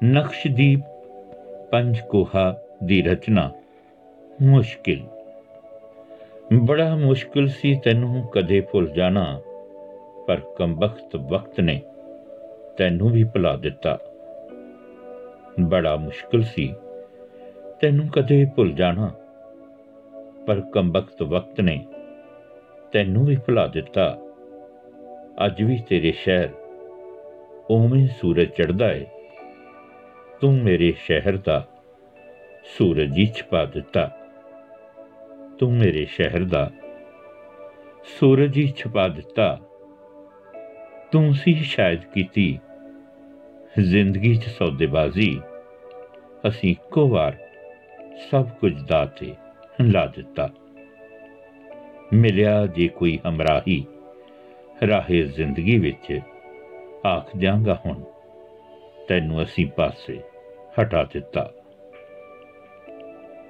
ਨਕਸ਼ਦੀਪ ਪੰਜ ਕੋਹਾ ਦੀ ਰਚਨਾ ਮੁਸ਼ਕਿਲ ਬੜਾ ਮੁਸ਼ਕਿਲ ਸੀ ਤੈਨੂੰ ਕਦੇ ਭੁੱਲ ਜਾਣਾ ਪਰ ਕੰਬਖਤ ਵਕਤ ਨੇ ਤੈਨੂੰ ਵੀ ਭੁਲਾ ਦਿੱਤਾ ਬੜਾ ਮੁਸ਼ਕਿਲ ਸੀ ਤੈਨੂੰ ਕਦੇ ਭੁੱਲ ਜਾਣਾ ਪਰ ਕੰਬਖਤ ਵਕਤ ਨੇ ਤੈਨੂੰ ਵੀ ਭੁਲਾ ਦਿੱਤਾ ਅੱਜ ਵੀ ਤੇਰੇ ਸ਼ਹਿਰ ਉਵੇਂ ਸੂਰਜ ਚੜਦਾ ਏ ਤੂੰ ਮੇਰੇ ਸ਼ਹਿਰ ਦਾ ਸੂਰਜ ਹੀ ਛਪਾ ਦਿੱਤਾ। ਤੂੰ ਮੇਰੇ ਸ਼ਹਿਰ ਦਾ ਸੂਰਜ ਹੀ ਛਪਾ ਦਿੱਤਾ। ਤੂੰ ਸੀ ਸ਼ਾਇਦ ਕੀਤੀ ਜ਼ਿੰਦਗੀ 'ਚ ਸੌਦੇਬਾਜ਼ੀ। ਅਸੀਂ ਇੱਕੋ ਵਾਰ ਸਭ ਕੁਝ ਦਾ ਤੇ ਲਾ ਦਿੱਤਾ। ਮਿਲਿਆ ਜੇ ਕੋਈ ਹਮਰਾਹੀ ਰਾਹੇ ਜ਼ਿੰਦਗੀ ਵਿੱਚ ਆਖ ਜਾਂਗਾ ਹੁਣ। ਤੈਨੂੰ ਅਸੀਂ ਪਾਸੇ ਹਟਾ ਦਿੱਤਾ।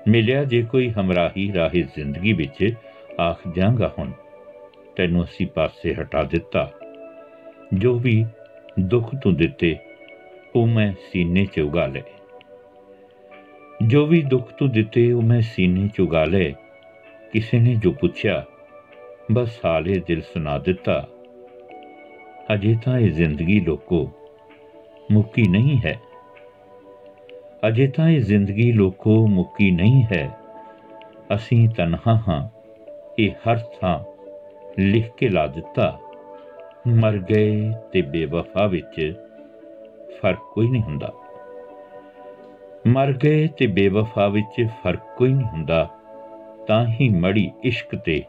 ਮਿਲਿਆ ਜੇ ਕੋਈ ਹਮਰਾਹੀ ਰਾਹੇ ਜ਼ਿੰਦਗੀ ਵਿੱਚ, ਆਖ ਜਾਂਗਾ ਹੁਣ, ਤੈਨੂੰ ਅਸੀਂ ਪਾਸੇ ਹਟਾ ਦਿੱਤਾ। ਜੋ ਵੀ ਦੁੱਖ ਤੂੰ ਦਿੱਤੇ, ਉਹ ਮੈਂ ਸੀਨੇ 'ਚ ਉਗਾ ਲਏ। ਜੋ ਵੀ ਦੁੱਖ ਤੂੰ ਦਿੱਤੇ, ਉਹ ਮੈਂ ਸੀਨੇ 'ਚ ਉਗਾ ਲਏ। ਕਿਸੇ ਨੇ ਜੋ ਪੁੱਛਿਆ, ਬਸ ਹਾਲੇ ਦਿਲ ਸੁਣਾ ਦਿੱਤਾ। ਅਜੇ ਤਾਂ ਇਹ ਜ਼ਿੰਦਗੀ ਲੋਕੋ। ਮੁੱਕੀ ਨਹੀਂ ਹੈ। ਅਜੇ ਤਾਂ ਇਹ ਜ਼ਿੰਦਗੀ ਲੋਕੋ ਮੁੱਕੀ ਨਹੀਂ ਹੈ। ਅਸੀਂ ਤਨਹਾ ਹਾਂ। ਇਹ ਹਰ ਥਾਂ ਲਿਖ ਕੇ ਲਾ ਦਿੱਤਾ। ਮਰ ਗਏ ਤੇ ਬੇਵਫਾ ਵਿੱਚ ਫ਼ਰਕ ਕੋਈ ਨਹੀਂ ਹੁੰਦਾ। ਮਰ ਗਏ ਤੇ ਬੇਵਫਾ ਵਿੱਚ ਫ਼ਰਕ ਕੋਈ ਨਹੀਂ ਹੁੰਦਾ। ਤਾਂ ਹੀ ਮੜੀ ਇਸ਼ਕ ਤੇ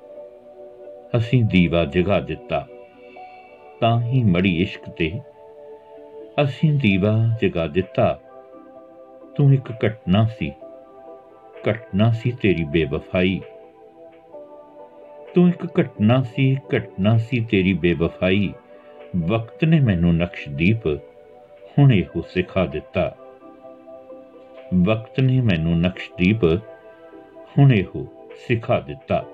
ਅਸੀਂ ਦੀਵਾ ਜਗਾ ਦਿੱਤਾ। ਤਾਂ ਹੀ ਮੜੀ ਇਸ਼ਕ ਤੇ ਅਸੀਂ ਦੀਵਾ ਜਗਾ ਦਿੱਤਾ। ਤੂੰ ਇੱਕ ਘਟਨਾ ਸੀ। ਘਟਨਾ ਸੀ ਤੇਰੀ ਬੇਵਫਾਈ। ਤੂੰ ਇੱਕ ਘਟਨਾ ਸੀ ਘਟਨਾ ਸੀ ਤੇਰੀ ਬੇਵਫਾਈ। ਵਕਤ ਨੇ ਮੈਨੂੰ ਨਕਸ਼ਦੀਪ ਹੁਣ ਇਹੋ ਸਿਖਾ ਦਿੱਤਾ। ਵਕਤ ਨੇ ਮੈਨੂੰ ਨਕਸ਼ਦੀਪ ਹੁਣ ਇਹੋ ਸਿਖਾ ਦਿੱਤਾ।